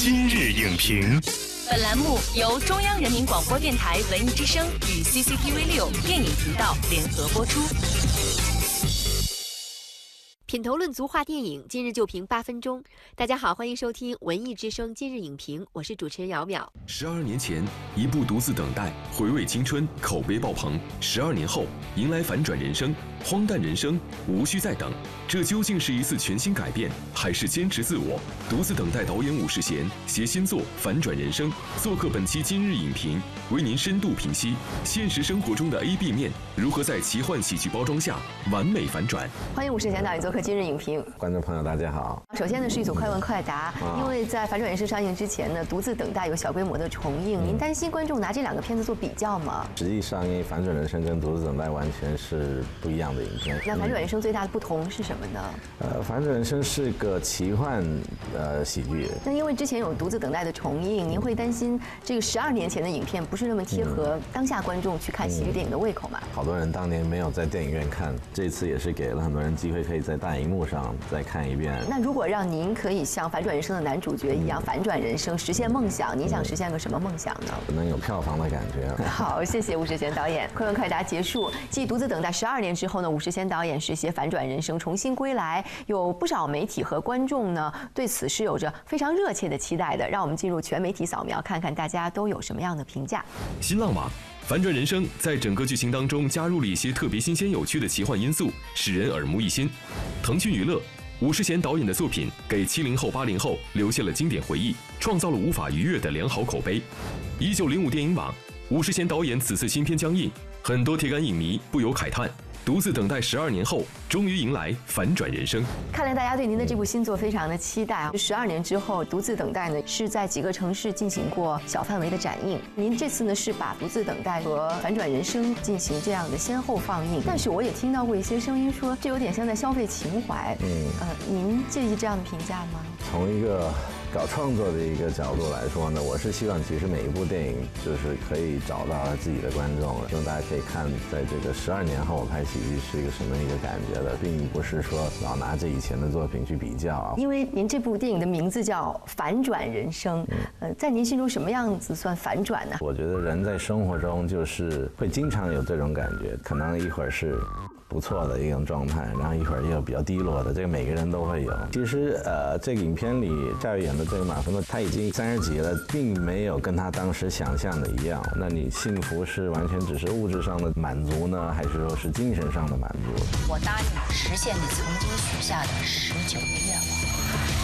今日影评，本栏目由中央人民广播电台文艺之声与 CCTV 六电影频道联合播出。品头论足话电影，今日就评八分钟。大家好，欢迎收听文艺之声今日影评，我是主持人姚淼。十二年前，一部独自等待，回味青春，口碑爆棚。十二年后，迎来反转人生，荒诞人生，无需再等。这究竟是一次全新改变，还是坚持自我？独自等待导演伍世贤携新作《反转人生》做客本期今日影评，为您深度评析现实生活中的 A B 面如何在奇幻喜剧包装下完美反转。欢迎伍世贤导演做客今日影评。观众朋友，大家好。首先呢，是一组快问快答，因为在《反转人生》上映之前呢，独自等待有小规模的重映，您担心观众拿这两个片子做比较吗？实际上，因为《反转人生》跟《独自等待》完全是不一样的影片。那《反转人生》最大的不同是什么呢？呃，《反转人生》是个奇幻呃喜剧。那因为之前有《独自等待》的重映，您会担心这个十二年前的影片不是那么贴合当下观众去看喜剧电影的胃口吗？好多人当年没有在电影院看，这次也是给了很多人机会，可以在大荧幕上再看一遍。那如果让您可以像《反转人生》的男主角一样反转人生，实现梦想，您想实现个什么梦想呢？能有票房的感觉。好，谢谢吴世贤导演。快问快答结束。继《独自等待》十二年之后呢，吴世贤导演是携《反转人生》重新归来，有不少媒体和观众呢对此是有着非常热切的期待的。让我们进入全媒体扫描，看看大家都有什么样的评价。新浪网。反转人生在整个剧情当中加入了一些特别新鲜有趣的奇幻因素，使人耳目一新。腾讯娱乐，伍世贤导演的作品给七零后、八零后留下了经典回忆，创造了无法逾越的良好口碑。一九零五电影网，伍世贤导演此次新片将映，很多铁杆影迷不由慨叹。独自等待十二年后，终于迎来反转人生。看来大家对您的这部新作非常的期待啊！十二年之后，独自等待呢是在几个城市进行过小范围的展映。您这次呢是把独自等待和反转人生进行这样的先后放映，但是我也听到过一些声音说，这有点像在消费情怀。嗯，呃，您介意这样的评价吗？从一个。搞创作的一个角度来说呢，我是希望其实每一部电影就是可以找到自己的观众，希望大家可以看在这个十二年后我拍喜剧是一个什么一个感觉的，并不是说老拿着以前的作品去比较啊。因为您这部电影的名字叫《反转人生》，呃，在您心中什么样子算反转呢？我觉得人在生活中就是会经常有这种感觉，可能一会儿是。不错的一种状态，然后一会儿又比较低落的，这个每个人都会有。其实，呃，这个影片里赵又演的这个马蜂呢，他已经三十几了，并没有跟他当时想象的一样。那你幸福是完全只是物质上的满足呢，还是说是精神上的满足？我答应实现你曾经许下的十九个愿望。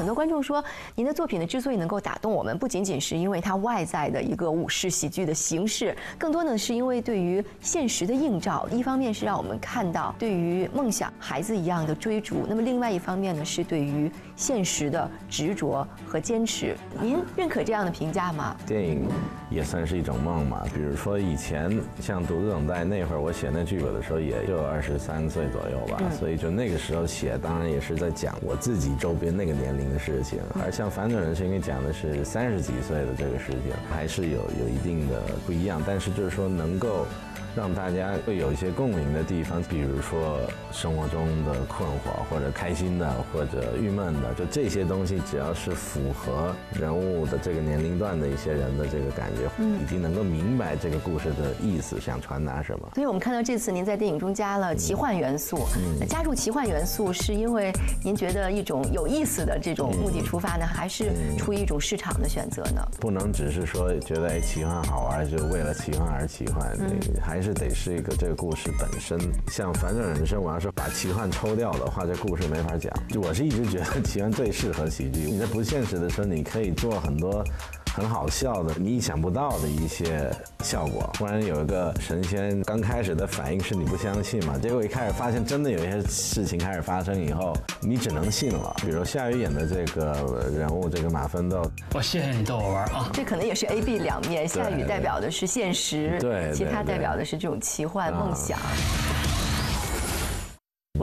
很多观众说，您的作品呢之所以能够打动我们，不仅仅是因为它外在的一个武士喜剧的形式，更多呢是因为对于现实的映照。一方面是让我们看到对于梦想孩子一样的追逐，那么另外一方面呢是对于现实的执着和坚持。您认可这样的评价吗？电影也算是一种梦嘛。比如说以前像《独自等待》那会儿，我写那剧本的时候也就二十三岁左右吧，所以就那个时候写，当然也是在讲我自己周边那个年龄。的事情，而像反转人生，因为讲的是三十几岁的这个事情，还是有有一定的不一样。但是就是说能够。让大家会有一些共鸣的地方，比如说生活中的困惑，或者开心的，或者郁闷的，就这些东西，只要是符合人物的这个年龄段的一些人的这个感觉，嗯，以及能够明白这个故事的意思，想传达什么。所以我们看到这次您在电影中加了奇幻元素，嗯，加入奇幻元素是因为您觉得一种有意思的这种目的出发呢，还是出于一种市场的选择呢？不能只是说觉得哎奇幻好玩，就为了奇幻而奇幻，还。还是得是一个这个故事本身，像反转人生，我要是把奇幻抽掉的话，这故事没法讲。我是一直觉得奇幻最适合喜剧。你在不现实的时候，你可以做很多很好笑的、你意想不到的一些效果。忽然有一个神仙，刚开始的反应是你不相信嘛，结果一开始发现真的有一些事情开始发生以后，你只能信了。比如夏雨演的这个人物，这个马奋斗，我谢谢你逗我玩啊。这可能也是 A B 两面，夏雨代表的是现实，对，其他代表的是。这种奇幻梦想。我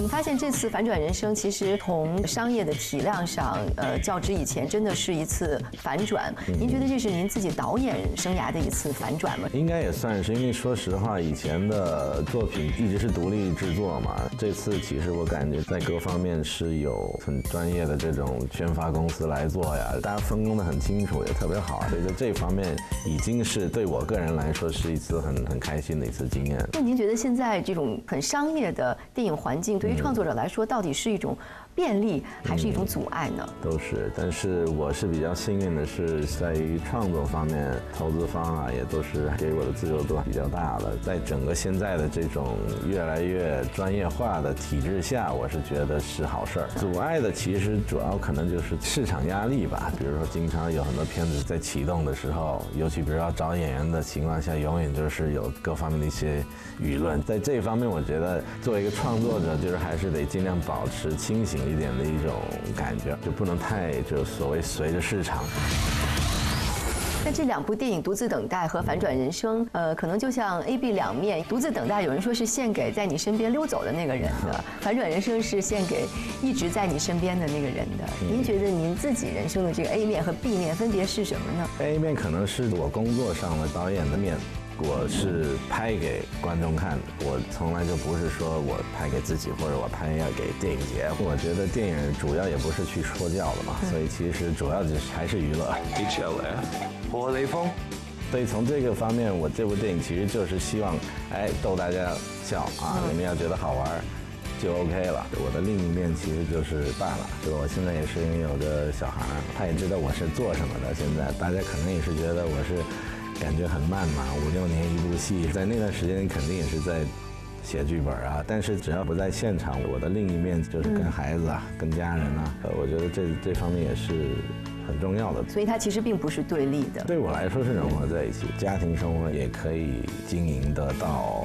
发现这次反转人生其实从商业的体量上，呃，较之以前真的是一次反转。您觉得这是您自己导演生涯的一次反转吗？应该也算是，因为说实话，以前的作品一直是独立制作嘛。这次其实我感觉在各方面是有很专业的这种宣发公司来做呀，大家分工的很清楚，也特别好。所以在这方面已经是对我个人来说是一次很很开心的一次经验。那您觉得现在这种很商业的电影环境，对于创作者来说，到底是一种？便利还是一种阻碍呢？都是，但是我是比较幸运的，是在于创作方面，投资方啊也都是给我的自由度比较大的。在整个现在的这种越来越专业化的体制下，我是觉得是好事儿。阻碍的其实主要可能就是市场压力吧，比如说经常有很多片子在启动的时候，尤其比如要找演员的情况下，永远就是有各方面的一些舆论。在这方面，我觉得作为一个创作者，就是还是得尽量保持清醒。一点的一种感觉，就不能太就所谓随着市场。那这两部电影《独自等待》和《反转人生》，呃，可能就像 A、B 两面。《独自等待》有人说是献给在你身边溜走的那个人的，《反转人生》是献给一直在你身边的那个人的。您觉得您自己人生的这个 A 面和 B 面分别是什么呢？A 面可能是我工作上的导演的面。我是拍给观众看的，我从来就不是说我拍给自己或者我拍要给电影节。我觉得电影主要也不是去说教的嘛，所以其实主要就是还是娱乐。HLF，活雷锋。所以从这个方面，我这部电影其实就是希望，哎，逗大家笑啊，你们要觉得好玩就 OK 了。我的另一面其实就是爸爸，对吧？我现在也是因为有个小孩，他也知道我是做什么的。现在大家可能也是觉得我是。感觉很慢嘛，五六年一部戏，在那段时间肯定也是在写剧本啊。但是只要不在现场，我的另一面就是跟孩子啊、跟家人啊，呃，我觉得这这方面也是很重要的。所以它其实并不是对立的。对我来说是融合在一起，家庭生活也可以经营得到。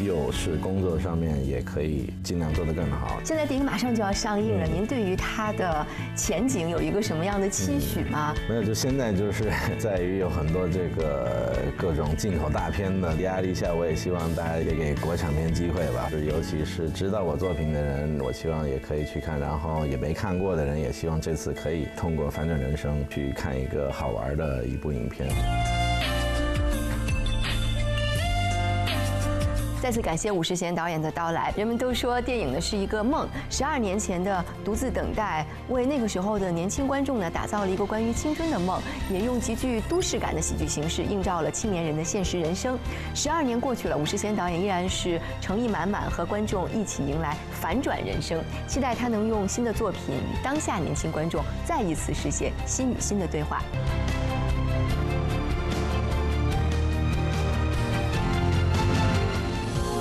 又是工作上面也可以尽量做得更好。现在电影马上就要上映了，您对于它的前景有一个什么样的期许吗？没有，就现在就是在于有很多这个各种进口大片的压力下，我也希望大家也给国产片机会吧。就尤其是知道我作品的人，我希望也可以去看；然后也没看过的人，也希望这次可以通过《反转人生》去看一个好玩的一部影片。再次感谢武世贤导演的到来。人们都说电影呢是一个梦。十二年前的《独自等待》为那个时候的年轻观众呢打造了一个关于青春的梦，也用极具都市感的喜剧形式映照了青年人的现实人生。十二年过去了，武世贤导演依然是诚意满满，和观众一起迎来反转人生。期待他能用新的作品与当下年轻观众再一次实现心与心的对话。